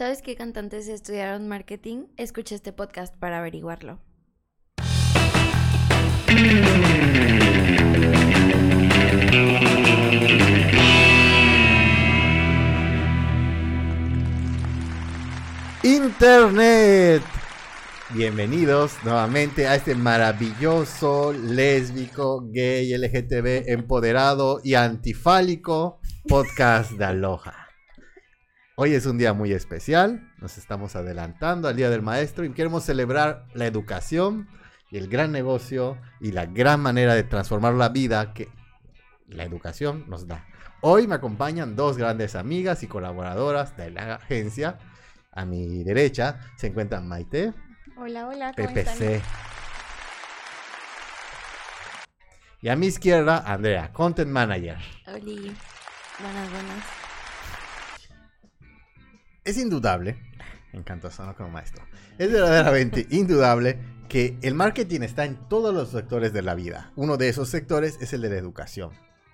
¿Sabes qué cantantes estudiaron marketing? Escucha este podcast para averiguarlo. Internet. Bienvenidos nuevamente a este maravilloso, lésbico, gay, LGTB, empoderado y antifálico podcast de Aloha. Hoy es un día muy especial, nos estamos adelantando al Día del Maestro y queremos celebrar la educación y el gran negocio y la gran manera de transformar la vida que la educación nos da. Hoy me acompañan dos grandes amigas y colaboradoras de la agencia. A mi derecha se encuentran Maite, Hola, hola, ¿cómo PPC. están? Y a mi izquierda, Andrea, Content Manager. Oli, buenas, buenas. Es indudable, me encanta sonar como maestro, es verdaderamente indudable que el marketing está en todos los sectores de la vida. Uno de esos sectores es el de la educación.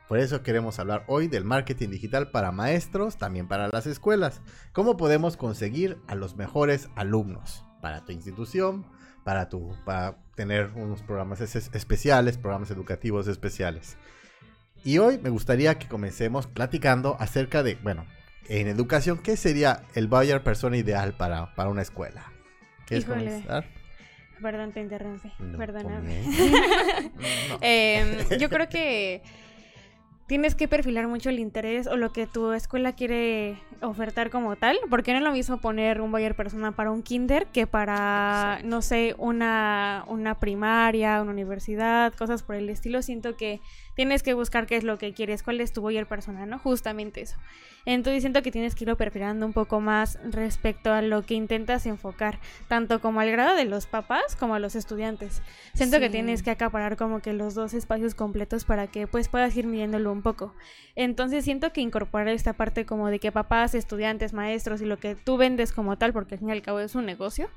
Por eso queremos hablar hoy del marketing digital para maestros, también para las escuelas. ¿Cómo podemos conseguir a los mejores alumnos para tu institución, para, tu, para tener unos programas es- especiales, programas educativos especiales? Y hoy me gustaría que comencemos platicando acerca de, bueno, en educación, ¿qué sería el buyer persona ideal para, para una escuela? ¿Quieres Híjole. comenzar? Perdón, te interrumpí. No, Perdóname. No. Em, yo creo que tienes que perfilar mucho el interés o lo que tu escuela quiere ofertar como tal, porque no es lo mismo poner un buyer persona para un kinder que para, no sé, una, una primaria, una universidad, cosas por el estilo. Siento que tienes que buscar qué es lo que quieres, cuál es tu buyer persona, ¿no? Justamente eso. Entonces siento que tienes que irlo perfilando un poco más respecto a lo que intentas enfocar, tanto como al grado de los papás como a los estudiantes. Siento que tienes que acaparar como que los dos espacios completos para que pues puedas ir midiéndolo un poco. Entonces siento que incorporar esta parte como de que papás, estudiantes, maestros y lo que tú vendes como tal, porque al fin y al cabo es un negocio,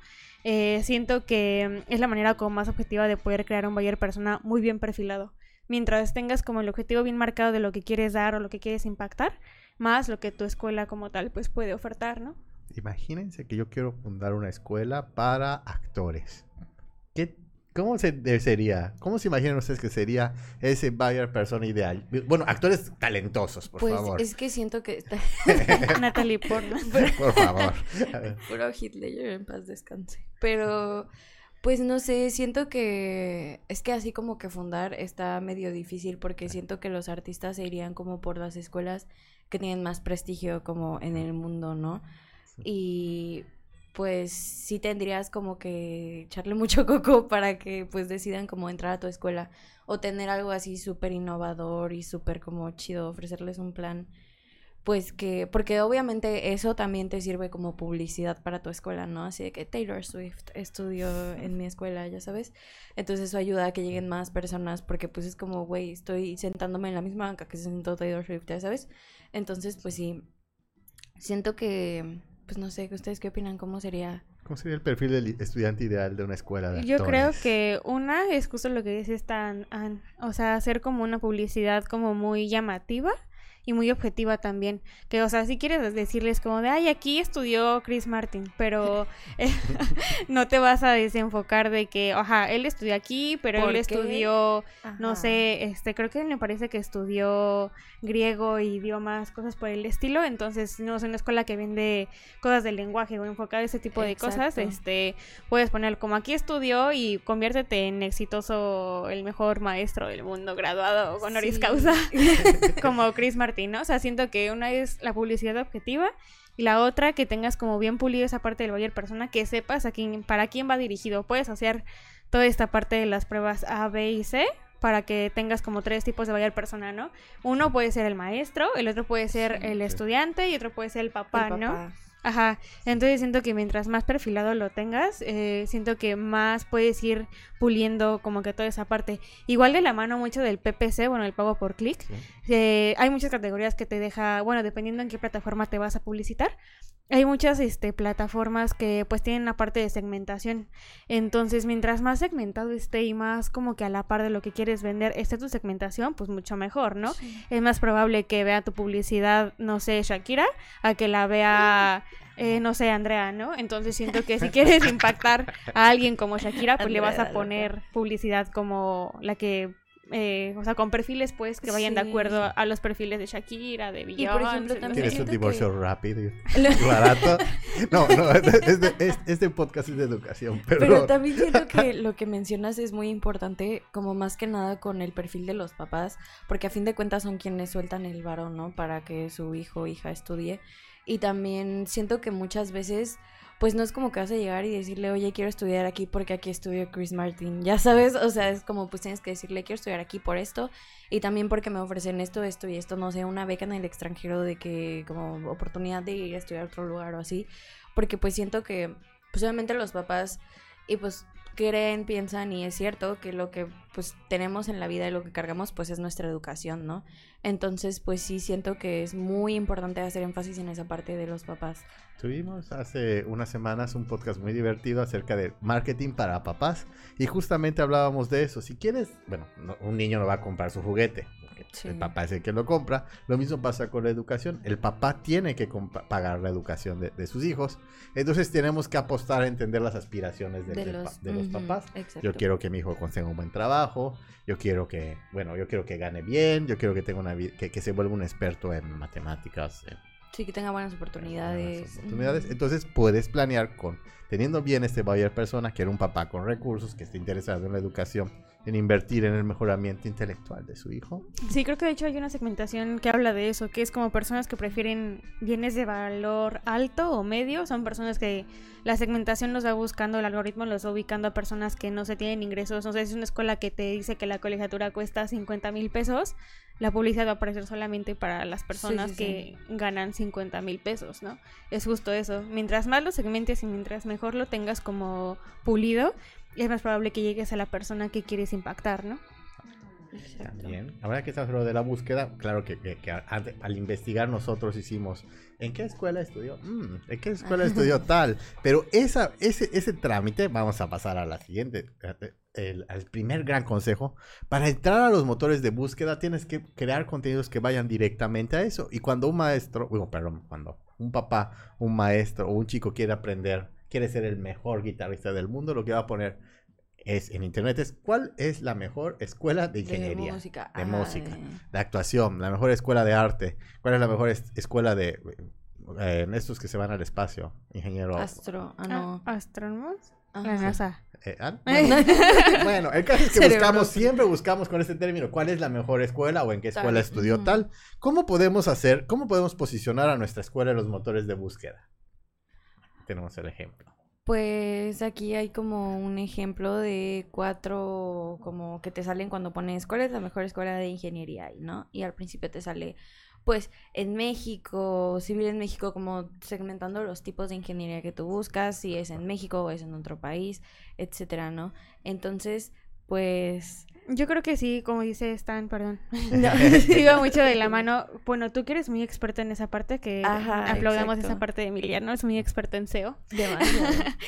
eh, siento que es la manera como más objetiva de poder crear un buyer persona muy bien perfilado. Mientras tengas como el objetivo bien marcado de lo que quieres dar o lo que quieres impactar, más lo que tu escuela como tal pues puede ofertar, ¿no? Imagínense que yo quiero fundar una escuela para actores. ¿Qué, ¿Cómo se de- sería? ¿Cómo se imaginan ustedes que sería ese buyer persona ideal? Bueno, actores talentosos, por pues favor. es que siento que está Natalie Portman. Por favor. puro Ledger en paz descanse. Pero, pues no sé, siento que es que así como que fundar está medio difícil porque siento que los artistas se irían como por las escuelas que tienen más prestigio como en el mundo, ¿no? Y pues sí tendrías como que echarle mucho coco para que pues decidan como entrar a tu escuela o tener algo así súper innovador y súper como chido, ofrecerles un plan pues que, porque obviamente eso también te sirve como publicidad para tu escuela, ¿no? Así de que Taylor Swift estudió en mi escuela, ya sabes. Entonces eso ayuda a que lleguen más personas porque pues es como, güey, estoy sentándome en la misma banca que se sentó Taylor Swift, ya sabes. Entonces pues sí, siento que, pues no sé, ¿ustedes qué opinan? ¿Cómo sería? ¿Cómo sería el perfil del estudiante ideal de una escuela de Yo creo que una es justo lo que dice tan, o sea, hacer como una publicidad como muy llamativa y muy objetiva también. Que, o sea, si quieres decirles como de, ay, aquí estudió Chris Martin, pero eh, no te vas a desenfocar de que, ajá, él estudió aquí, pero ¿Por él qué? estudió, no sé, este, creo que me parece que estudió griego, idiomas, cosas por el estilo. Entonces, no es una escuela que vende cosas del lenguaje o enfocada a ese tipo de cosas. Este, puedes poner como aquí estudió y conviértete en exitoso, el mejor maestro del mundo, graduado honoris Sí. causa, como Chris Martin, ¿no? O sea, siento que una es la publicidad objetiva y la otra que tengas como bien pulido esa parte del buyer persona, que sepas a quién, para quién va dirigido. Puedes hacer toda esta parte de las pruebas A, B y C para que tengas como tres tipos de buyer persona, ¿no? Uno puede ser el maestro, el otro puede ser Sí. el Sí. estudiante y otro puede ser el papá, El ¿no? Ajá, entonces siento que mientras más perfilado lo tengas, eh, siento que más puedes ir puliendo como que toda esa parte. Igual de la mano mucho del PPC, bueno, el pago por clic. Sí. eh, hay muchas categorías que te deja, bueno, dependiendo en qué plataforma te vas a publicitar. Hay muchas este, plataformas que pues tienen una parte de segmentación. Entonces, mientras más segmentado esté y más como que a la par de lo que quieres vender esté tu segmentación, pues mucho mejor, ¿no? Es más probable que vea tu publicidad, no sé, Shakira, a que la vea eh, no sé, Andrea, ¿no? Entonces siento que si quieres impactar a alguien como Shakira, pues le vas a poner publicidad como la que, eh, o sea, con perfiles pues que vayan de acuerdo a los perfiles de Shakira, de Beyoncé. por ejemplo, también. ¿Quieres un divorcio que- rápido y barato? No, no, este, este- este podcast es de educación, Pero también siento que lo que mencionas es muy importante, como más que nada con el perfil de los papás, porque a fin de cuentas son quienes sueltan el varón, ¿no? Para que su hijo o hija estudie. Y también siento que muchas veces, pues no es como que vas a llegar y decirle, oye, quiero estudiar aquí porque aquí estudió Chris Martin, ya sabes, o sea, es como pues tienes que decirle, quiero estudiar aquí por esto y también porque me ofrecen esto, esto y esto, no sé, una beca en el extranjero de que como oportunidad de ir a estudiar a otro lugar o así, porque pues siento que, pues obviamente los papás y pues creen, piensan y es cierto que lo que pues tenemos en la vida y lo que cargamos pues es nuestra educación, ¿no? Entonces pues sí siento que es muy importante hacer énfasis en esa parte de los papás. Tuvimos hace unas semanas un podcast muy divertido acerca de marketing para papás y justamente hablábamos de eso. Si quieres, bueno, no- un niño no va a comprar su juguete, Sí. el papá es el que lo compra. Lo mismo pasa con la educación. El papá tiene que pagar la educación de, de sus hijos. Entonces tenemos que apostar a entender las aspiraciones de, los, pa- papás. exacto. Yo quiero que mi hijo consiga un buen trabajo, yo quiero que, bueno, yo quiero que gane bien, yo quiero que tenga una que, que se vuelva un experto en matemáticas, en Sí, que tenga buenas oportunidades. buenas oportunidades. Entonces puedes planear con teniendo bien este buyer persona, que era un papá con recursos, que esté interesado en la educación, en invertir en el mejoramiento intelectual de su hijo. Sí, creo que de hecho hay una segmentación que habla de eso, que es como personas que prefieren bienes de valor alto o medio, son personas que la segmentación los va buscando, el algoritmo los va ubicando a personas que no se tienen ingresos, no sé, si es una escuela que te dice que la colegiatura cuesta 50 mil pesos, la publicidad va a aparecer solamente para las personas sí, que ganan 50 mil pesos, ¿no? Es justo eso, mientras más lo segmentes y mientras mejor lo tengas como pulido, es más probable que llegues a la persona que quieres impactar, ¿no? También, ahora que estamos hablando de la búsqueda, claro que, que- que ante- al investigar nosotros hicimos, ¿en qué escuela estudió? Mm, ¿En qué escuela estudió tal? Pero esa, ese, ese trámite, vamos a pasar a la siguiente, eh, el- al primer gran consejo, para entrar a los motores de búsqueda tienes que crear contenidos que vayan directamente a eso. Y cuando un maestro, bueno, perdón, cuando un papá, un maestro o un chico quiere aprender, quiere ser el mejor guitarrista del mundo, lo que va a poner es en internet es cuál es la mejor escuela de ingeniería, De música. de ah, música, de- de actuación, la mejor escuela de arte, cuál es la mejor es- escuela de eh, en estos que se van al espacio, ingeniero. Astro. Ah, Ah, no. ¿Astrónomos? Ajá. La NASA. eh, ¿ah? Bueno, bueno, el caso es que buscamos, siempre buscamos con este término, cuál es la mejor escuela o en qué Tal. escuela estudió tal. ¿Cómo podemos hacer, cómo podemos posicionar a nuestra escuela en los motores de búsqueda? Tenemos el ejemplo. Pues aquí hay como un ejemplo de cuatro como que te salen cuando pones cuál es la mejor escuela de ingeniería ¿no? Y al principio te sale pues en México, civil en México, como segmentando los tipos de ingeniería que tú buscas, si es en México o es en otro país, etcétera, ¿no? Entonces, pues Yo creo que sí, como dice Stan, perdón. no. Va mucho de la mano. Bueno, tú que eres muy experta en esa parte, que Ajá, aplaudamos exacto. esa parte de Emiliano, es muy experto en SEO. demasiado.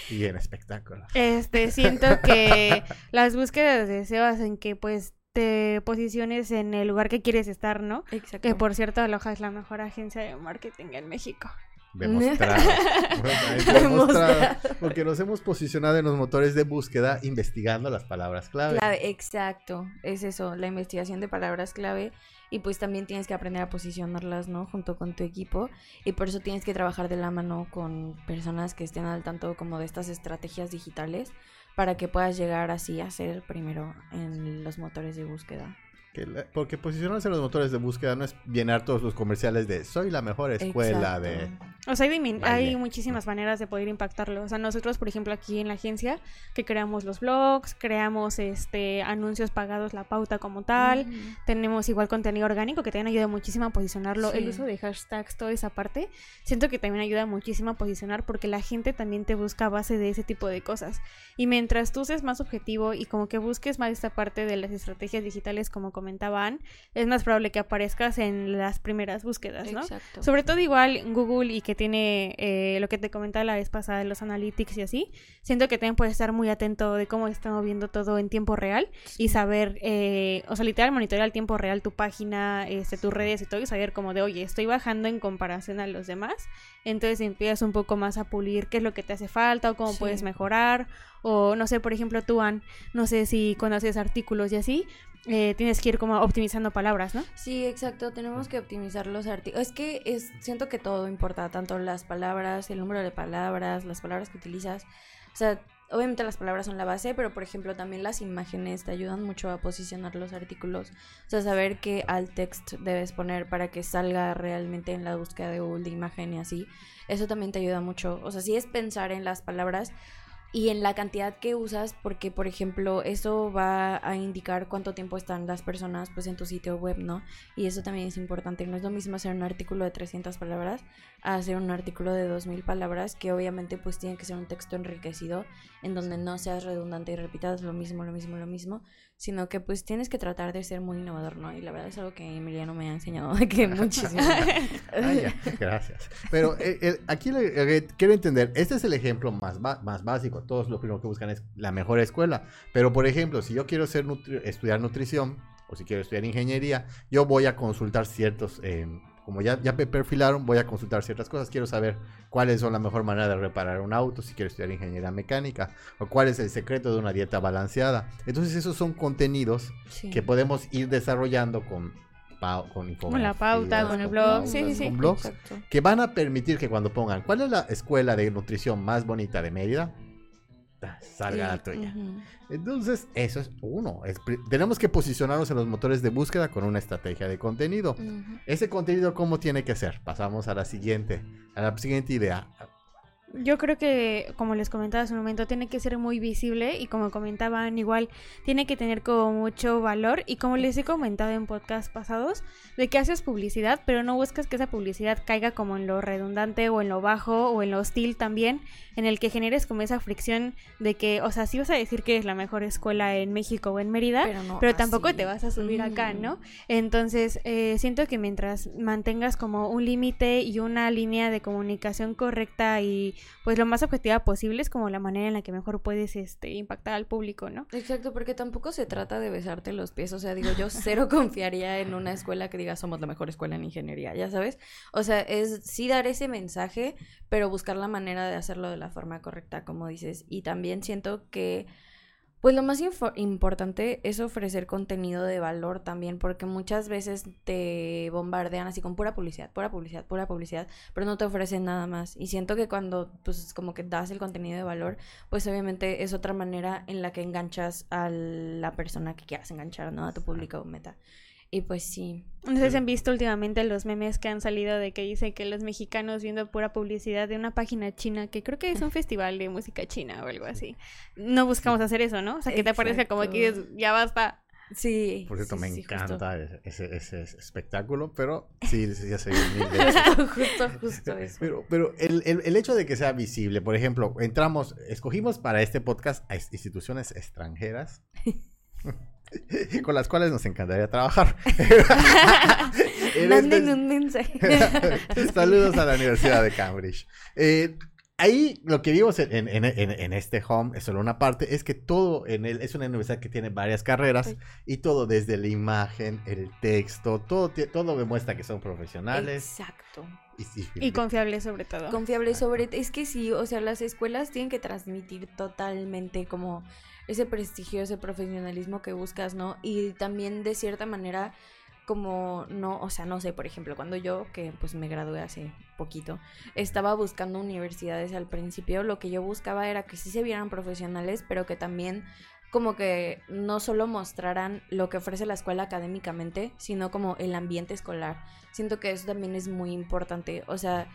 Y en espectáculo. Este, siento que las búsquedas de SEO hacen que pues te posiciones en el lugar que quieres estar, ¿no? Exacto. Que por cierto, Aloha es la mejor agencia de marketing en México. Demostrado. Demostrado. Porque nos hemos posicionado en los motores de búsqueda investigando las palabras clave. Clave, exacto, es eso, la investigación de palabras clave y pues también tienes que aprender a posicionarlas, ¿no? Junto con tu equipo y por eso tienes que trabajar de la mano con personas que estén al tanto como de estas estrategias digitales para que puedas llegar así a ser primero en los motores de búsqueda. Que la- porque posicionarse en los motores de búsqueda no es llenar todos los comerciales de soy la mejor escuela Exacto. de... O sea, hay, hay muchísimas maneras de poder impactarlo. O sea, nosotros, por ejemplo, aquí en la agencia, que creamos los blogs, creamos este anuncios pagados, la pauta como tal. Ujú. Tenemos igual contenido orgánico que también ayuda muchísimo a posicionarlo. El Sí. uso de hashtags, toda esa parte, siento que también ayuda muchísimo a posicionar porque la gente también te busca a base de ese tipo de cosas. Y mientras tú seas más objetivo y como que busques más esta parte de las estrategias digitales, como comentaban, es más probable que aparezcas en las primeras búsquedas, ¿no? Exacto. Sobre todo igual Google y que tiene eh, lo que te comentaba la vez pasada de los analytics y así, siento que también puedes estar muy atento de cómo está moviendo todo en tiempo real y saber, eh, o sea, literal monitorear al tiempo real tu página, este, tus redes y todo y saber como de, oye, estoy bajando en comparación a los demás, entonces empiezas un poco más a pulir qué es lo que te hace falta o cómo Sí. puedes mejorar, o no sé, por ejemplo, tú, Ann, no sé si conoces artículos y así, eh, tienes que ir como optimizando palabras, ¿no? Sí, exacto, tenemos que optimizar los artículos. Es que es, siento que todo importa, tanto las palabras, el número de palabras, las palabras que utilizas. O sea, obviamente las palabras son la base, pero por ejemplo también las imágenes te ayudan mucho a posicionar los artículos. O sea, saber qué alt text debes poner para que salga realmente en la búsqueda de Google de imagen y así. Eso también te ayuda mucho. O sea, sí es pensar en las palabras y en la cantidad que usas porque por ejemplo eso va a indicar cuánto tiempo están las personas pues en tu sitio web no y eso también es importante. No es lo mismo hacer un artículo de 300 palabras a hacer un artículo de 2000 palabras que obviamente pues tiene que ser un texto enriquecido en donde no seas redundante y repitas lo mismo lo mismo lo mismo sino que pues tienes que tratar de ser muy innovador no y la verdad es algo que Emiliano me ha enseñado que muchísimo Ah, ya, gracias. Pero eh, eh, aquí le- eh, quiero entender, este es el ejemplo más, más básico. Todos lo primero que buscan es la mejor escuela. Pero, por ejemplo, si yo quiero ser nutri- estudiar nutrición o si quiero estudiar ingeniería, yo voy a consultar ciertos, eh, como ya, ya me perfilaron, voy a consultar ciertas cosas. Quiero saber cuáles son la mejor manera de reparar un auto si quiero estudiar ingeniería mecánica o cuál es el secreto de una dieta balanceada. Entonces, esos son contenidos Sí. que podemos ir desarrollando con, con Con la pauta, con el blog, pautas, sí, sí, sí. con blogs, que van a permitir que cuando pongan cuál es la escuela de nutrición más bonita de Mérida, salga la Sí, tuya. ujú. Entonces, eso es uno. es tenemos que posicionarnos en los motores de búsqueda con una estrategia de contenido. Ese contenido, ¿cómo tiene que ser? Pasamos a la siguiente, a la siguiente idea. Yo creo que, como les comentaba hace un momento, tiene que ser muy visible y como comentaban, igual tiene que tener como mucho valor y como les he comentado en podcasts pasados, de que haces publicidad, pero no buscas que esa publicidad caiga como en lo redundante o en lo bajo o en lo hostil también, en el que generes como esa fricción de que, o sea, sí vas a decir que es la mejor escuela en México o en Mérida, pero, no pero tampoco te vas a subir acá. ¿no? Entonces, eh, siento que mientras mantengas como un límite y una línea de comunicación correcta y pues lo más objetiva posible es como la manera en la que mejor puedes este, impactar al público, ¿no? Exacto, porque tampoco se trata de besarte los pies. O sea, digo, yo cero confiaría en una escuela que diga somos la mejor escuela en ingeniería, ya sabes. O sea, es sí dar ese mensaje, pero buscar la manera de hacerlo de la forma correcta, como dices. Y también siento que, pues lo más importante es ofrecer contenido de valor también, porque muchas veces te bombardean así con pura publicidad, pura publicidad, pura publicidad, pero no te ofrecen nada más. Y siento que cuando, pues, como que das el contenido de valor, pues obviamente es otra manera en la que enganchas a la persona que quieras enganchar, ¿no? A tu público meta. Y pues sí. No sé si han visto últimamente los memes que han salido de que dicen que los mexicanos viendo pura publicidad de una página china, que creo que es un festival de música china o algo así. No buscamos hacer eso, ¿no? O sea, que te aparezca como que ya basta. Sí. Por cierto, sí, me sí, encanta ese, ese- espectáculo, pero sí, sí, ya se mil veces. Justo, justo, justo eso. Pero, pero el, el- el hecho de que sea visible, por ejemplo, entramos, escogimos para este podcast a instituciones extranjeras con las cuales nos encantaría trabajar. En Manden un mensaje. Saludos a la Universidad de Cambridge. Eh, ahí lo que vimos en, en- en- en este home es solo una parte, es que todo en él es una universidad que tiene varias carreras y todo desde la imagen, el texto, todo, todo demuestra que son profesionales. Exacto. Y, confiable sobre todo. Confiable sobre... Es que sí, o sea, las escuelas tienen que transmitir totalmente como ese prestigio, ese profesionalismo que buscas, ¿no? Y también de cierta manera como no, o sea, no sé, por ejemplo, cuando yo, que pues me gradué hace poquito, estaba buscando universidades al principio, lo que yo buscaba era que sí se vieran profesionales, pero que también como que no solo mostraran lo que ofrece la escuela académicamente, sino como el ambiente escolar. Siento que eso también es muy importante, o sea,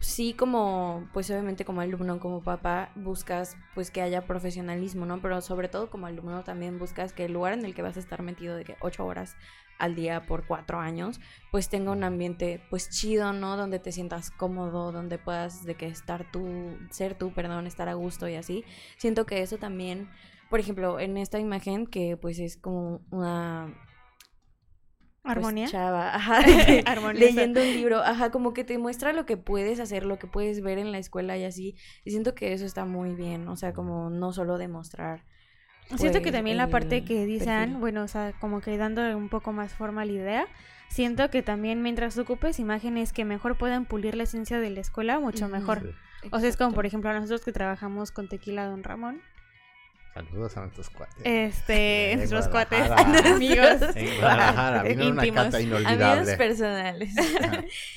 sí como, pues obviamente como alumno, como papá, buscas pues que haya profesionalismo, ¿no? Pero sobre todo como alumno también buscas que el lugar en el que vas a estar metido de que ocho horas al día por cuatro años, pues tenga un ambiente pues chido, ¿no? Donde te sientas cómodo, donde puedas de que estar tú, ser tú, perdón, estar a gusto y así. Siento que eso también, por ejemplo, en esta imagen que pues es como una pues, Armonía. chava, ajá, leyendo un libro, ajá, como que te muestra lo que puedes hacer, lo que puedes ver en la escuela y así. Y siento que eso está muy bien, o sea, como no solo demostrar. Siento que pues, también la parte que dicen, bueno, o sea, como que dándole un poco más forma a la idea, siento que también mientras ocupes imágenes que mejor puedan pulir la esencia de la escuela, mucho mejor. Sí. O sea, es como por ejemplo nosotros que trabajamos con Tequila Don Ramón, Saludos a nuestros cuates. este, En nuestros cuates, amigos, En Guadalajara, vino una íntimos. Amigos personales.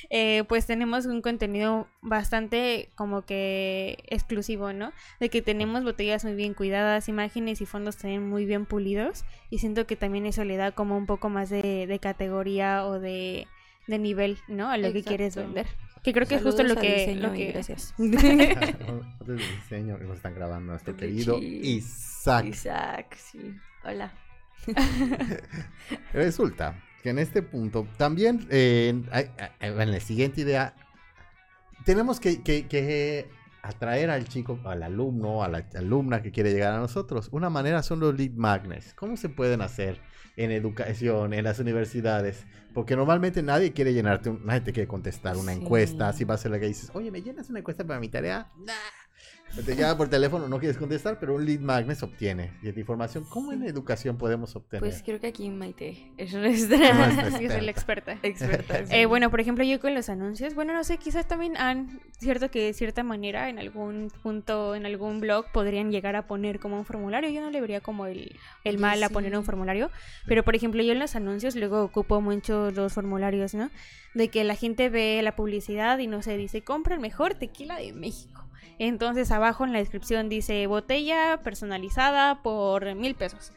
Eh, pues tenemos un contenido bastante como que exclusivo, ¿no? De que tenemos botellas muy bien cuidadas, imágenes y fondos también muy bien pulidos y siento que también eso le da como un poco más de, de categoría o de, de nivel, ¿no? A lo que quieres vender. Que creo que es justo lo que... diseño Lo que... gracias. Otro diseño que nos están grabando nuestro Qué querido. Isaac. Isaac, sí. Hola. Resulta que en este punto también, eh, en la siguiente idea, tenemos que, que- que atraer al chico, al alumno, a la alumna que quiere llegar a nosotros. Una manera son los lead magnets. ¿Cómo se pueden hacer en educación, en las universidades? Porque normalmente nadie quiere llenarte, un- nadie te quiere contestar una Sí. encuesta. Si va a ser la que dices, oye, ¿me llenas una encuesta para mi tarea? Nah. Te llama por teléfono, no quieres contestar, pero un lead magnet se obtiene. Y esta información, ¿cómo en educación podemos obtener? Pues creo que aquí Maite es No, nuestra es Yo soy la experta. experta. sí. Eh, bueno, por ejemplo, yo con los anuncios, bueno, no sé, quizás también han, cierto que de cierta manera en algún punto, en algún blog podrían llegar a poner como un formulario. Yo no le vería como el, el mal a poner un formulario, pero por ejemplo, yo en los anuncios luego ocupo mucho los formularios, ¿no? De que la gente ve la publicidad y no sé, dice, compra el mejor tequila de México. Entonces abajo en la descripción dice botella personalizada por mil pesos.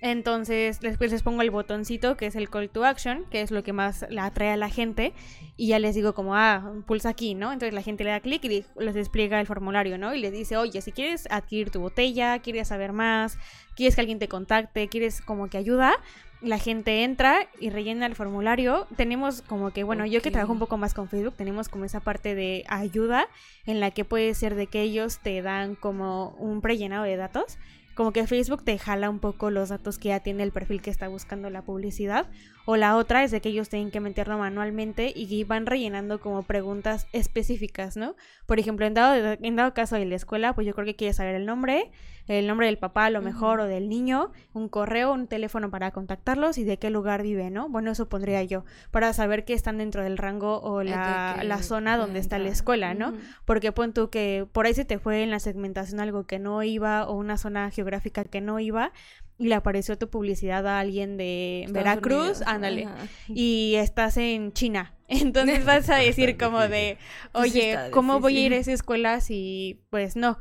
Entonces después les pongo el botoncito que es el call to action, que es lo que más la atrae a la gente. Y ya les digo como, ah, pulsa aquí, ¿no? Entonces la gente le da clic y les despliega el formulario, ¿no? Y les dice, oye, si quieres adquirir tu botella, quieres saber más, quieres que alguien te contacte, quieres como que ayuda, la gente entra y rellena el formulario. Tenemos como que, bueno, yo que trabajo un poco más con Facebook, tenemos como esa parte de ayuda en la que puede ser de que ellos te dan como un prellenado de datos. Como que Facebook te jala un poco los datos que ya tiene el perfil que está buscando la publicidad. O la otra es de que ellos tienen que meterlo manualmente y van rellenando como preguntas específicas, ¿no? Por ejemplo, en dado, en dado caso de la escuela, pues yo creo que quiere saber el nombre, el nombre del papá a lo mejor o del niño, un correo, un teléfono para contactarlos y de qué lugar vive, ¿no? Bueno, eso pondría yo, para saber que están dentro del rango o la, que la zona donde está la escuela, ¿no? Porque pon tú que por ahí se te fue en la segmentación algo que no iba o una zona geográfica que no iba y le apareció tu publicidad a alguien de Estados Veracruz, Unidos, ándale, ajá. y estás en China. Entonces vas a decir como de, Pues oye, ¿cómo voy a ir a esa escuela si pues no?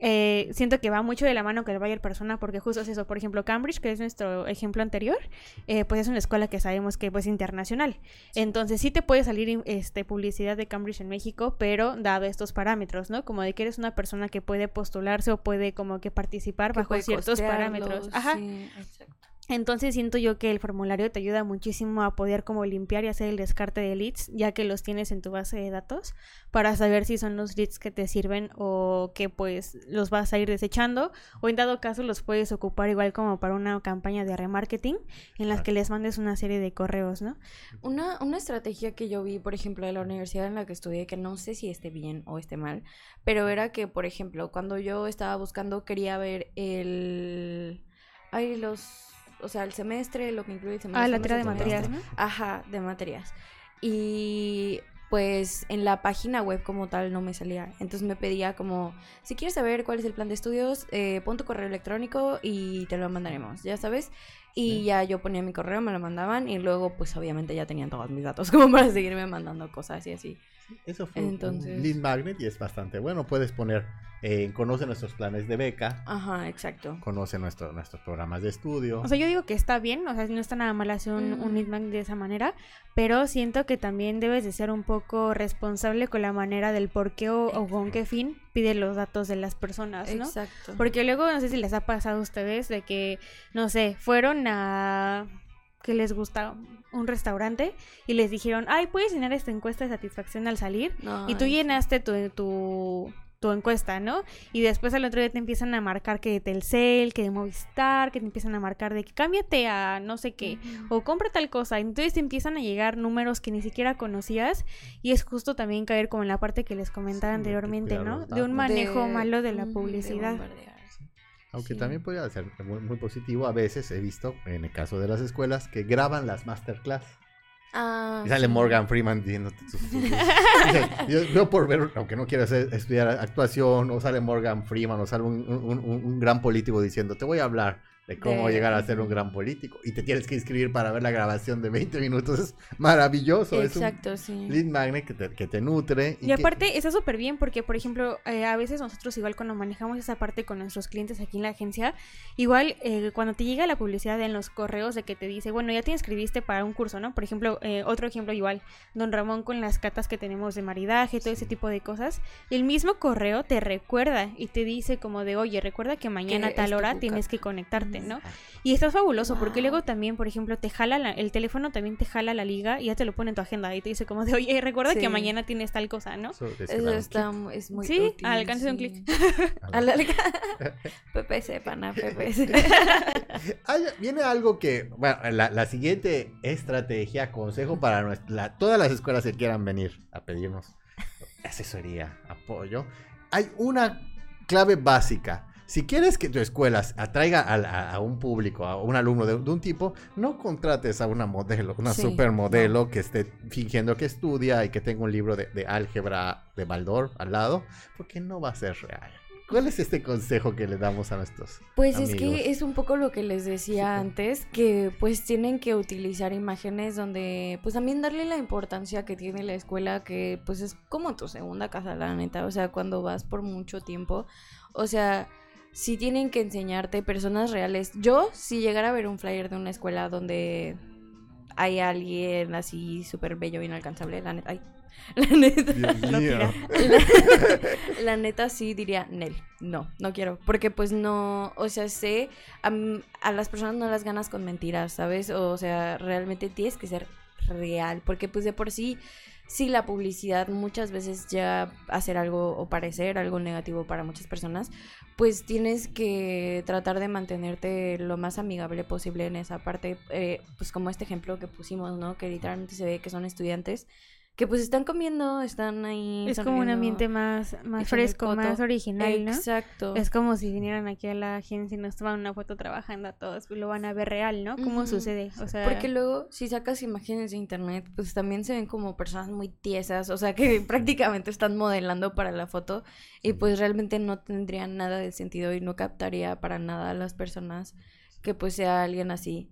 Eh, siento que va mucho de la mano que el Bayer persona porque justo es eso. Por ejemplo, Cambridge, que es nuestro ejemplo anterior, eh, pues es una escuela que sabemos que pues internacional. Entonces sí te puede salir este publicidad de Cambridge en México, pero dado estos parámetros, ¿no? Como de que eres una persona que puede postularse o puede como que participar Que bajo ciertos parámetros. Ajá. sí, exacto. Entonces siento yo que el formulario te ayuda muchísimo a poder como limpiar y hacer el descarte de leads, ya que los tienes en tu base de datos, para saber si son los leads que te sirven o que pues los vas a ir desechando, o en dado caso los puedes ocupar igual como para una campaña de remarketing, en las que les mandes una serie de correos, ¿no? Una, una estrategia que yo vi, por ejemplo, de la universidad en la que estudié, que no sé si esté bien o esté mal, pero era que, por ejemplo, cuando yo estaba buscando, quería ver el... Ay, los... O sea, el semestre, lo que incluye el semestre. Ah, la tira de materias. Ajá, de materias. Y pues en la página web como tal no me salía. Entonces me pedía como, si quieres saber cuál es el plan de estudios, eh, pon tu correo electrónico y te lo mandaremos, ya sabes. Y Sí. ya yo ponía mi correo, me lo mandaban y luego pues obviamente ya tenían todos mis datos como para seguirme mandando cosas y así. Eso fue un- Entonces- un lead magnet y es bastante bueno. Puedes poner, eh, conoce nuestros planes de beca, Ajá, exacto. conoce nuestro- nuestros programas de estudio. O sea, yo digo que está bien, o sea, no está nada mal hacer un, un Mm. lead magnet de esa manera, pero siento que también debes de ser un poco responsable con la manera del por qué o, o con qué fin pide los datos de las personas, ¿no? Exacto. Porque luego, no sé si les ha pasado a ustedes de que, no sé, fueron a... que les gusta un restaurante y les dijeron, ay, puedes llenar esta encuesta de satisfacción al salir. Y tú Ay, llenaste tu, tu, tu encuesta, ¿no? Y después al otro día te empiezan a marcar que de Telcel, que de Movistar, que te empiezan a marcar de que cámbiate a no sé qué, o compra tal cosa. Entonces te empiezan a llegar números que ni siquiera conocías y es justo también caer como en la parte que les comentaba Sí, anteriormente, ¿no? De un manejo De- malo de la de publicidad. Aunque Sí. también podría ser muy, muy positivo, a veces he visto, en el caso de las escuelas, que graban las masterclass. Ah, Y sale sí. Morgan Freeman diciendo... sus- sus- sus- Dice, yo, yo por ver, aunque no quiero hacer- estudiar actuación, o sale Morgan Freeman, o sale un, un- un- un gran político diciendo, te voy a hablar de cómo De- llegar a ser un gran político. Y te tienes que inscribir para ver la grabación de 20 minutos. Es maravilloso. Exacto, es sí. un lead magnet que te, que te nutre. Y aparte está súper bien porque, por ejemplo, eh, a veces nosotros igual cuando manejamos esa parte con nuestros clientes aquí en la agencia, igual eh, cuando te llega la publicidad en los correos de que te dice, bueno, ya te inscribiste para un curso, ¿no? Por ejemplo, eh, otro ejemplo igual, don Ramón con las catas que tenemos de maridaje, todo ese tipo de cosas, el mismo correo te recuerda y te dice como de, oye, recuerda que mañana a tal hora tienes que conectarte, ¿no? Y está fabuloso porque luego también, por ejemplo, te jala la- el teléfono, también te jala la liga y ya te lo pone en tu agenda y te dice como de, oye, recuerda que Sí. mañana tienes tal cosa, ¿no? Eso, está, es muy Sí, útil, al alcance de un sí. clic. Al PPC, pana, PPC. Hay- viene algo que, bueno, la, la siguiente estrategia, consejo para nuestra- la- todas las escuelas que quieran venir a pedirnos asesoría, apoyo. Hay una clave básica. Si quieres que tu escuela atraiga a, a un público, a un alumno de, de un tipo, no contrates a una modelo, una Sí, supermodelo que esté fingiendo que estudia y que tenga un libro de, de álgebra de Baldor al lado, porque no va a ser real. ¿Cuál es este consejo que le damos a nuestros Pues es que es un poco lo que les decía Sí. antes, que pues tienen que utilizar imágenes donde pues también darle la importancia que tiene la escuela, que pues es como tu segunda casa, la neta, o sea, cuando vas por mucho tiempo, o sea, sí tienen que enseñarte personas reales. Yo, si llegara a ver un flyer de una escuela donde hay alguien así súper bello, inalcanzable, la neta, ay, la neta. Tira. La, la neta sí diría, Nel, no, no quiero. Porque pues no, o sea, sé, a, a las personas no las ganas con mentiras, ¿sabes? O sea, realmente tienes que ser real. Porque pues de por sí, sí la publicidad muchas veces llega a ser algo o parecer algo negativo para muchas personas, pues tienes que tratar de mantenerte lo más amigable posible en esa parte. eh, pues como este ejemplo que pusimos, ¿no? Que literalmente se ve que son estudiantes. Que pues están comiendo, están ahí. Es como un ambiente más, más fresco, más original, ¿no? Exacto. Es como si vinieran aquí a la agencia y nos toman una foto trabajando a todos, pues lo van a ver real, ¿no? ¿Cómo sucede? O sea, Porque luego, si sacas imágenes de internet, pues también se ven como personas muy tiesas, o sea, que prácticamente están modelando para la foto y pues realmente no tendría nada de sentido y no captaría para nada a las personas que pues sea alguien así.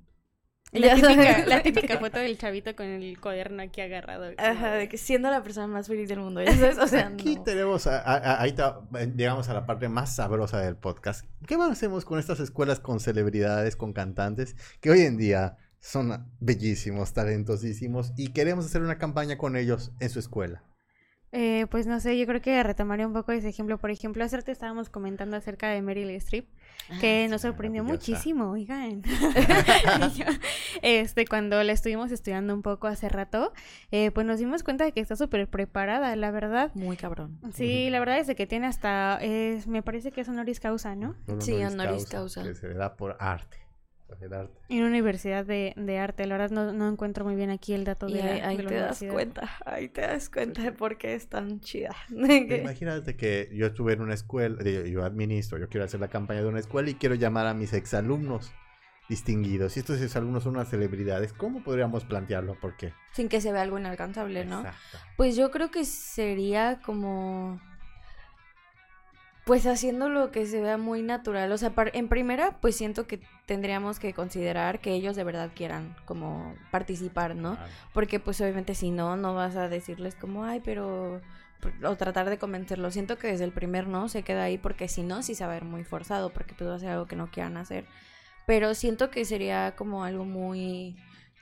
La, típica, sabes. la típica foto del chavito con el cuaderno aquí agarrado. Ajá, de- que siendo la persona más feliz del mundo, ya sabes, o sea, Aquí no. tenemos, a- a- a- ahí ta- llegamos a la parte más sabrosa del podcast. ¿Qué hacemos con estas escuelas con celebridades, con cantantes, que hoy en día son bellísimos, talentosísimos, y queremos hacer una campaña con ellos en su escuela? Eh, pues no sé, yo creo que retomaré un poco ese ejemplo. Por ejemplo, hace rato estábamos comentando acerca de Meryl Streep, que nos sorprendió muchísimo, oigan. Yo, este, cuando la estuvimos estudiando un poco hace rato, eh, pues nos dimos cuenta de que está súper preparada, la verdad. Muy cabrón. Sí, la verdad es de que tiene hasta, es, me parece que es honoris causa, ¿no? Un Sí, honoris causa. Que se le da por arte. El arte. En una universidad de, de arte, la verdad no, no encuentro muy bien aquí el dato Y de, ahí, la, ahí de la te das cuenta, ahí te das cuenta de por qué es tan chida. Imagínate que yo estuve en una escuela, yo administro, yo quiero hacer la campaña de una escuela y quiero llamar a mis exalumnos distinguidos. Y estos exalumnos son unas celebridades, ¿cómo podríamos plantearlo? ¿Por qué? Sin que se vea algo inalcanzable, ¿no? Exacto. Pues yo creo que sería como. Pues haciendo lo que se vea muy natural. O sea, par- en primera, pues siento que tendríamos que considerar que ellos de verdad quieran como participar, ¿no? Porque pues obviamente si no, no vas a decirles como, ay, pero... O tratar de convencerlos. Siento que desde el primer no se queda ahí porque si no, sí se va a ver muy forzado porque pues va a ser algo que no quieran hacer. Pero siento que sería como algo muy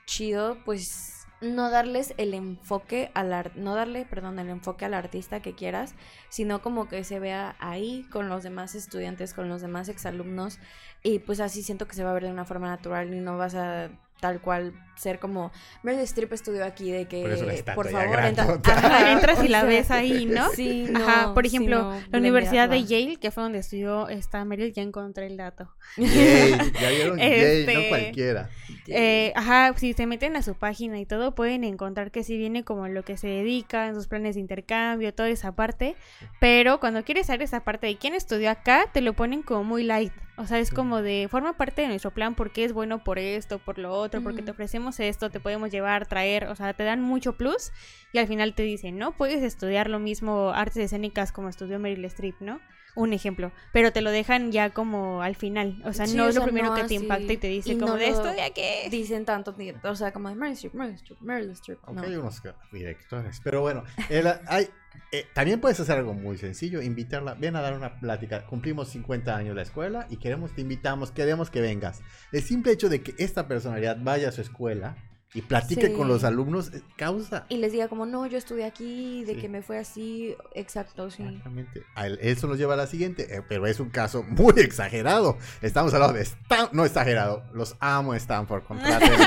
chido, pues no darles el enfoque al no darle, perdón, el enfoque al artista que quieras, sino como que se vea ahí con los demás estudiantes, con los demás exalumnos y pues así siento que se va a ver de una forma natural y no vas a tal cual ser como Meryl Streep estudió aquí de que Por por favor entra- Ajá, Entras y la ves ahí, ¿no? Sí, Ajá, no, por sí, ejemplo, no, la Universidad de. Yale, que fue donde estudió esta Meryl, ya encontré el dato. Yay, ya vieron Yay, Este- no cualquiera. Eh, ajá, si se meten a su página y todo, pueden encontrar que sí viene como lo que se dedica, en sus planes de intercambio, toda esa parte. Pero cuando quieres saber esa parte de quién estudió acá, te lo ponen como muy light. O sea, es como de, forma parte de nuestro plan porque es bueno por esto, por lo otro, porque te ofrecemos esto, te podemos llevar, traer, o sea, te dan mucho plus. Y al final te dicen, no puedes estudiar lo mismo artes escénicas como estudió Meryl Streep, ¿no? Un ejemplo, pero te lo dejan ya como al final, o sea, Sí, no o es lo sea, primero no que te impacta y te dice Y como no de lo estudia qué. Dicen tanto, o sea, como de Meryl Streep, Meryl Streep, Meryl Streep. Aunque no. hay unos que- directores. Pero bueno, el- hay, eh, también puedes hacer algo muy sencillo, invitarla, ven a dar una plática. Cumplimos 50 años de la escuela y queremos, te invitamos, queremos que vengas. El simple hecho de que esta personalidad vaya a su escuela y platique Sí. con los alumnos eh, causa... Y les diga como, no, yo estudié aquí, de Sí. que me fue así, exacto, sí. Exactamente. Eso nos lleva a la siguiente, eh, pero es un caso muy exagerado. Estamos hablando de Stan, no exagerado, los amo Stanford, contrátenme.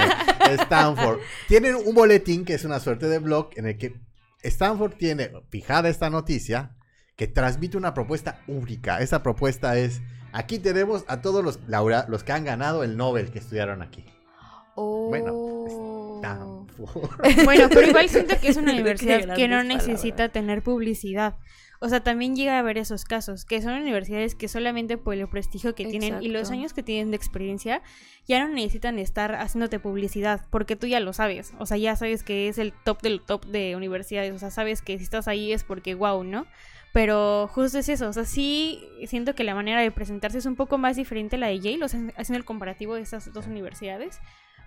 Stanford. Tienen un boletín que es una suerte de blog en el que Stanford tiene fijada esta noticia que transmite una propuesta única. Esa propuesta es, aquí tenemos a todos los, laura- los que han ganado el Nobel que estudiaron aquí. Oh. Bueno, Stanford. Bueno, pero igual siento que es una universidad que no necesita tener publicidad. O sea, también llega a haber esos casos, que son universidades que solamente por el prestigio que tienen y los años que tienen de experiencia, ya no necesitan estar haciéndote publicidad, porque tú ya lo sabes. O sea, ya sabes que es el top del top de universidades. O sea, sabes que si estás ahí es porque wow, ¿no? Pero justo es eso, o sea, sí siento que la manera de presentarse es un poco más diferente a la de Yale, o sea, haciendo el comparativo de estas dos universidades.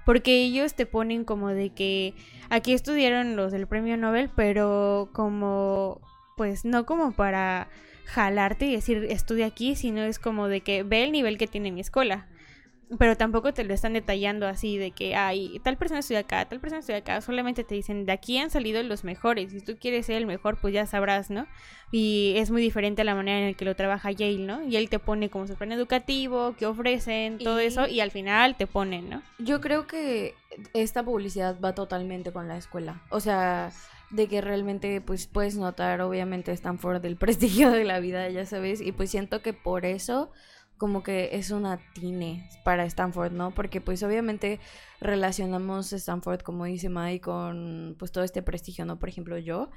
Porque ellos te ponen como de que aquí estudiaron los del premio Nobel, pero como, pues no como para jalarte y decir estudia aquí, sino es como de que ve el nivel que tiene mi escuela. Pero tampoco te lo están detallando así de que, ay, tal persona estudia acá, tal persona estudia acá. Solamente te dicen, de aquí han salido los mejores. Si tú quieres ser el mejor, pues ya sabrás, ¿no? Y es muy diferente a la manera en la que lo trabaja Yale, ¿no? Y él te pone como su plan educativo, qué ofrecen, todo Y- eso, y al final te ponen, ¿no? Yo creo que esta publicidad va totalmente con la escuela. O sea, de que realmente pues puedes notar obviamente Stanford del prestigio de la vida, ya sabes, y pues siento que por eso como que es una tine para Stanford, ¿no? Porque pues obviamente relacionamos Stanford, como dice Mai, con pues todo este prestigio, ¿no? Por ejemplo, yo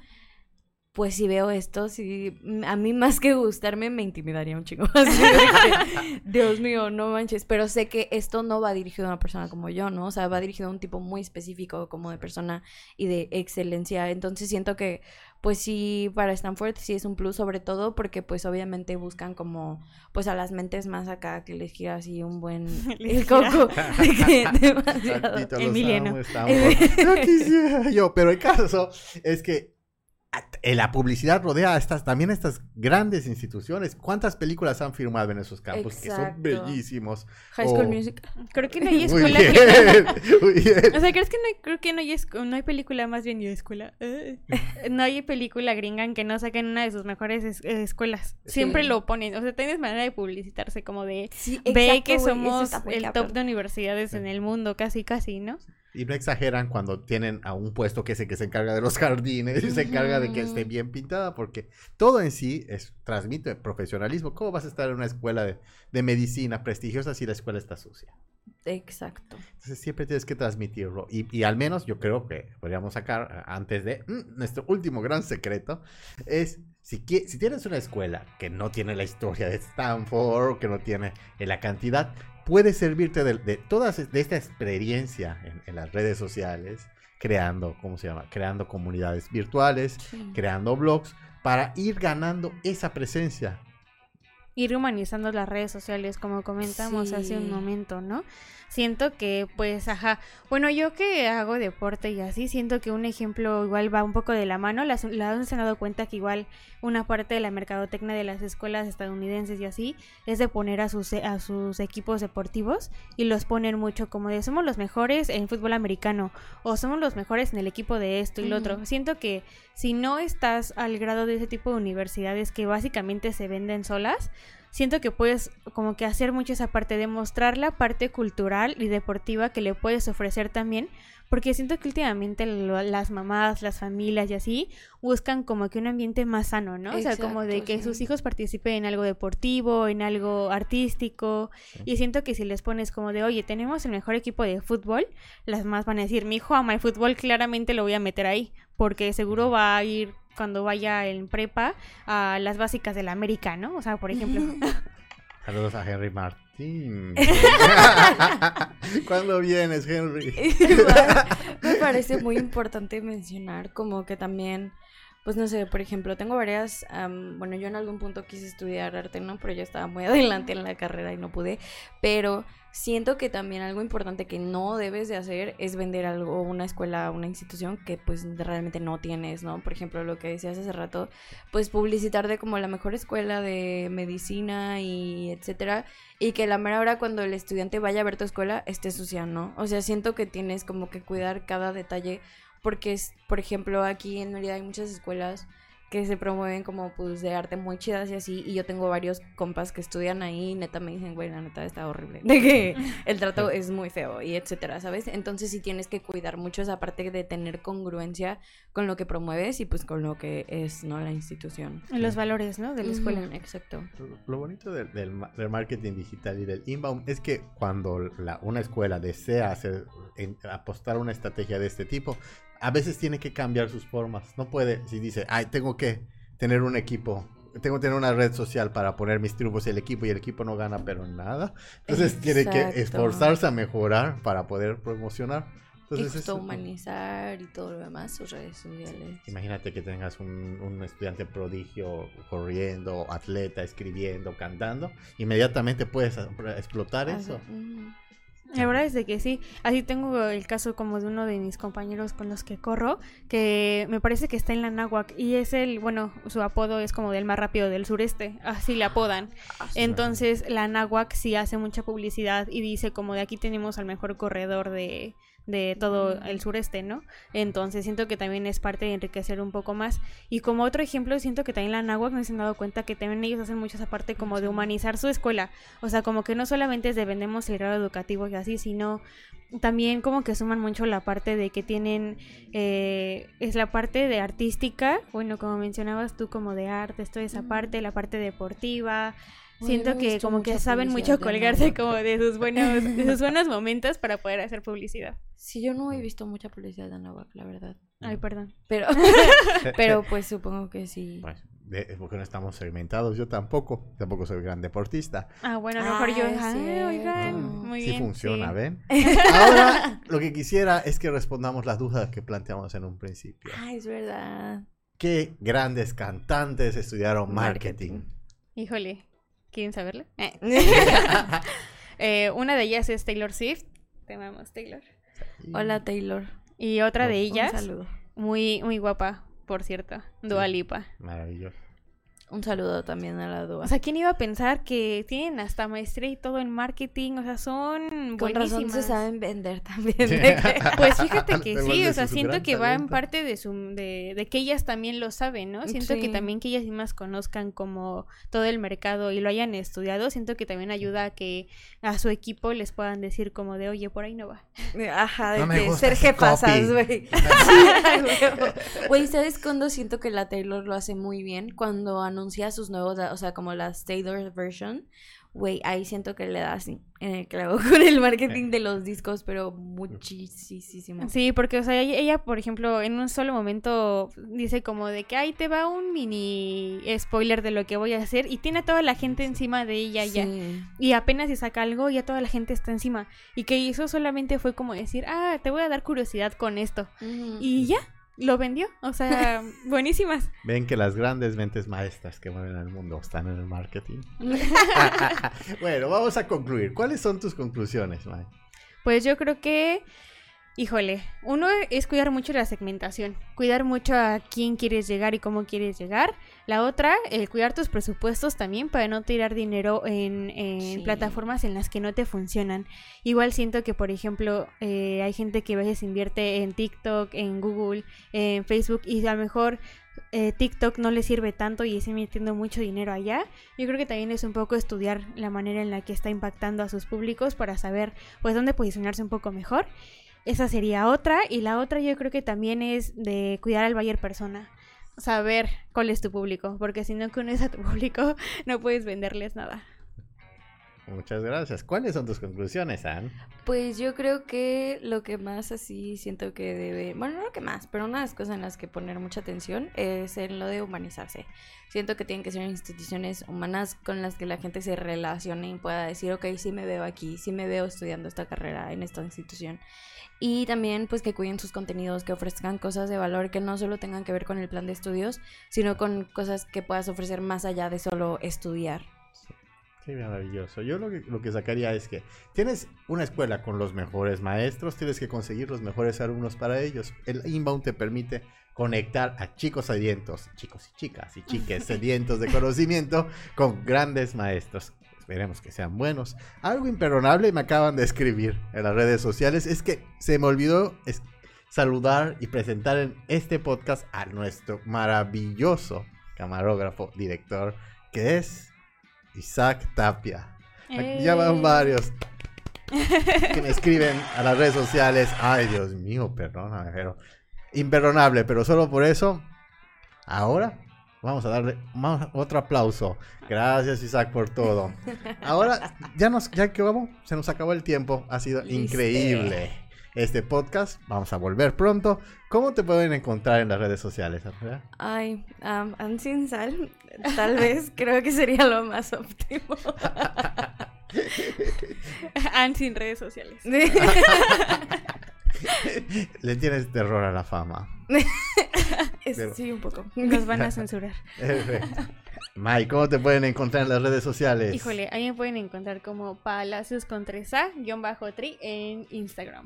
pues si veo esto, mm, a mí más que gustarme me intimidaría un chingo. Dios mío, no manches. Pero sé que esto no va dirigido a una persona como yo, ¿no? O sea, va dirigido a un tipo muy específico como de persona y de excelencia. Entonces siento que, pues sí, para Stanford sí es un plus, sobre todo porque pues obviamente buscan como, pues a las mentes más acá que les gira así un buen... El coco. demasiado. Emiliano. yo, pero el caso es que la publicidad rodea a estas, también a estas grandes instituciones. ¿Cuántas películas han filmado en esos campos que son bellísimos? High School Oh. Music. Creo que no hay Muy escuela bien, que... muy bien. O sea, ¿crees que no hay, creo que no hay, escu- no hay película más bien ni de escuela? Eh. No hay película gringa en que no saquen una de sus mejores es- eh, escuelas. Siempre Sí. lo ponen. O sea, tienes manera de publicitarse como de... Sí, Ve exacto, que somos el top de universidades Sí. en el mundo, casi, casi, ¿no? Y no exageran cuando tienen a un puesto que es el que se encarga de los jardines y se encarga de que esté bien pintada, porque todo en sí es, transmite profesionalismo. ¿Cómo vas a estar en una escuela de, de medicina prestigiosa si la escuela está sucia? Exacto. Entonces siempre tienes que transmitirlo. Y, y al menos yo creo que podríamos sacar antes de mm, nuestro último gran secreto, es si, si tienes una escuela que no tiene la historia de Stanford, que no tiene la cantidad, puede servirte de, de todas de esta experiencia en, en las redes sociales, creando, ¿cómo se llama? Creando comunidades virtuales, creando blogs, para ir ganando esa presencia. Ir humanizando las redes sociales, como comentamos hace un momento, ¿no? Siento que, pues, ajá. Bueno, yo que hago deporte y así, siento que un ejemplo igual va un poco de la mano. Las, las se han dado cuenta que igual una parte de la mercadotecnia de las escuelas estadounidenses y así es de poner a sus, a sus equipos deportivos y los ponen mucho como de somos los mejores en fútbol americano o somos los mejores en el equipo de esto y lo otro. Siento que si no estás al grado de ese tipo de universidades que básicamente se venden solas, siento que puedes como que hacer mucho esa parte, de mostrar la parte cultural y deportiva que le puedes ofrecer también, porque siento que últimamente lo- las mamás, las familias y así buscan como que un ambiente más sano, ¿no? o sea, como de que sí. sus hijos participen en algo deportivo, en algo artístico, y siento que si les pones como de, oye, tenemos el mejor equipo de fútbol, las más van a decir, mi hijo ama el fútbol, claramente lo voy a meter ahí, porque seguro va a ir cuando vaya en prepa a las básicas de la América, ¿no? O sea, por ejemplo. Saludos a Henry Martín. ¿Cuándo vienes, Henry? Me parece muy importante mencionar como que también, pues no sé, por ejemplo, tengo varias, am, bueno, yo en algún punto quise estudiar arte, ¿no? Pero ya estaba muy adelante en la carrera y no pude, pero siento que también algo importante que no debes de hacer es vender algo, una escuela, una institución que pues realmente no tienes, ¿no? Por ejemplo, lo que decías hace rato, pues publicitar de como la mejor escuela de medicina y etcétera, y que la mera hora cuando el estudiante vaya a ver tu escuela esté sucia, ¿no? O sea, siento que tienes como que cuidar cada detalle porque es, por ejemplo, aquí en Mérida hay muchas escuelas que se promueven como pues de arte muy chidas y así y yo tengo varios compas que estudian ahí y neta me dicen, güey, la neta está horrible, de que el trato es muy feo y etcétera, ¿sabes? Entonces sí tienes que cuidar mucho esa parte de tener congruencia con lo que promueves y pues con lo que es, ¿no? La institución. Los valores, ¿no? De la escuela. Exacto. Lo bonito del, del del marketing digital y del inbound es que cuando la- una escuela desea hacer, en- apostar una estrategia de este tipo, a veces tiene que cambiar sus formas. No puede, si dice, ay, tengo que tener un equipo, tengo que tener una red social para poner mis triunfos y el equipo, y el equipo no gana, pero nada. Entonces tiene que esforzarse a mejorar para poder promocionar. Y Entonces, justo es- humanizar y todo lo demás, sus redes sociales. Imagínate que tengas un, un estudiante prodigio corriendo, atleta, escribiendo, cantando. Inmediatamente puedes explotar eso. La verdad es de que sí. Así tengo el caso como de uno de mis compañeros con los que corro, que me parece que está en la náhuac y es el, bueno, su apodo es como del más rápido del sureste, así le apodan. Ah, Entonces la náhuac sí hace mucha publicidad y dice como de aquí tenemos al mejor corredor de, de todo el sureste, ¿no? Entonces siento que también es parte de enriquecer un poco más. Y como otro ejemplo, siento que también la náhuac me han dado cuenta que también ellos hacen mucho esa parte como de humanizar su escuela. O sea, como que no solamente es de vendemos el grado educativo y así, sino también como que suman mucho la parte de que tienen, eh, es la parte de artística, bueno, como mencionabas tú, como de arte, esto esa parte, la parte deportiva. Siento que como que saben mucho colgarse como de sus buenos, de sus buenos momentos para poder hacer publicidad. Sí, yo no he visto mucha publicidad de Anáhuac, la verdad. Ay, perdón. Pero, pero pues supongo que sí. Bueno, de- porque no estamos segmentados, yo tampoco, tampoco soy gran deportista. Ah, bueno, a lo mejor Ah, yo. es Ay, cierto. oigan, muy sí bien. funciona, sí. ¿ven? Ahora, lo que quisiera es que respondamos las dudas que planteamos en un principio. Ah, es verdad. ¿Qué grandes cantantes estudiaron marketing? Marketing. Híjole, ¿quieren saberlo? Eh. Eh, una de ellas es Taylor Swift. Te amamos, Taylor. Hola, Taylor. Y otra de Un ellas, saludo. muy, muy guapa, por cierto, Dua Lipa. Maravilloso. Un saludo también a la Dua. O sea, ¿quién iba a pensar que tienen hasta maestría y todo en marketing? O sea, son Con razón se buenísimas. saben vender también. Pues fíjate que sí, o sea, siento que va en talento. parte de su de, de que ellas también lo saben, ¿no? Siento que también que ellas mismas conozcan como todo el mercado y lo hayan estudiado, siento que también ayuda a que a su equipo les puedan decir como de, oye, por ahí no va. Ajá, de No que ser jefasas, güey. Güey, ¿sabes cuándo siento que la Taylor lo hace muy bien? Cuando anuncia sus nuevos, o sea, como las Taylor version. Güey, ahí siento que le da así en el clavo con el marketing de los discos, pero muchísimo. Sí, porque, o sea, ella, por ejemplo, en un solo momento dice como de que ahí te va un mini spoiler de lo que voy a hacer y tiene a toda la gente encima de ella ya. Y apenas si saca algo, ya toda la gente está encima. Y que hizo solamente fue como decir, ah, te voy a dar curiosidad con esto. Y ya, lo vendió. O sea, buenísimas. Ven que las grandes mentes maestras que mueven al mundo están en el marketing. bueno, vamos a concluir. ¿Cuáles son tus conclusiones, May? Pues yo creo que, híjole, uno es cuidar mucho la segmentación, cuidar mucho a quién quieres llegar y cómo quieres llegar. La otra, el cuidar tus presupuestos también para no tirar dinero en, en Sí. plataformas en las que no te funcionan. Igual siento que, por ejemplo, eh, hay gente que a veces invierte en TikTok, en Google, en Facebook y a lo mejor eh, TikTok no le sirve tanto y está metiendo mucho dinero allá. Yo creo que también es un poco estudiar la manera en la que está impactando a sus públicos para saber pues dónde posicionarse un poco mejor. Esa sería otra. Y la otra yo creo que también es de cuidar al buyer persona. Saber cuál es tu público, porque si no conoces a tu público no puedes venderles nada. Muchas gracias. ¿Cuáles son tus conclusiones, Anne? Pues yo creo que lo que más así siento que debe, bueno, no lo que más, pero una de las cosas en las que poner mucha atención es en lo de humanizarse. Siento que tienen que ser instituciones humanas con las que la gente se relacione y pueda decir, ok, sí me veo aquí, sí me veo estudiando esta carrera en esta institución. Y también pues que cuiden sus contenidos, que ofrezcan cosas de valor que no solo tengan que ver con el plan de estudios, sino con cosas que puedas ofrecer más allá de solo estudiar. Qué maravilloso. Yo lo que, lo que sacaría es que tienes una escuela con los mejores maestros, tienes que conseguir los mejores alumnos para ellos. El inbound te permite conectar a chicos sedientos, chicos y chicas y chiques sedientos de conocimiento con grandes maestros. Esperemos que sean buenos. Algo imperdonable me acaban de escribir en las redes sociales es que se me olvidó saludar y presentar en este podcast a nuestro maravilloso camarógrafo, director, que es Isaac Tapia. Aquí ya van varios que me escriben a las redes sociales. Ay, Dios mío, perdóname, pero imperdonable, pero solo por eso, ahora vamos a darle otro aplauso. Gracias, Isaac, por todo. Ahora, ya nos, ya que vamos, se nos acabó el tiempo. Ha sido increíble este podcast. Vamos a volver pronto. ¿Cómo te pueden encontrar en las redes sociales, Andrea? Ay, um, sin sal, tal vez creo que sería lo más óptimo. An sin redes sociales. Le tienes terror a la fama. Sí, un poco. Nos van a censurar. Mike, ¿cómo te pueden encontrar en las redes sociales? Híjole, ahí me pueden encontrar como Palacios con 3A, guion bajo tri en Instagram.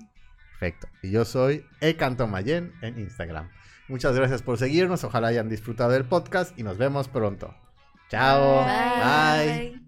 Perfecto. Y yo soy Ecantomayen en Instagram. Muchas gracias por seguirnos. Ojalá hayan disfrutado del podcast y nos vemos pronto. Chao. Bye.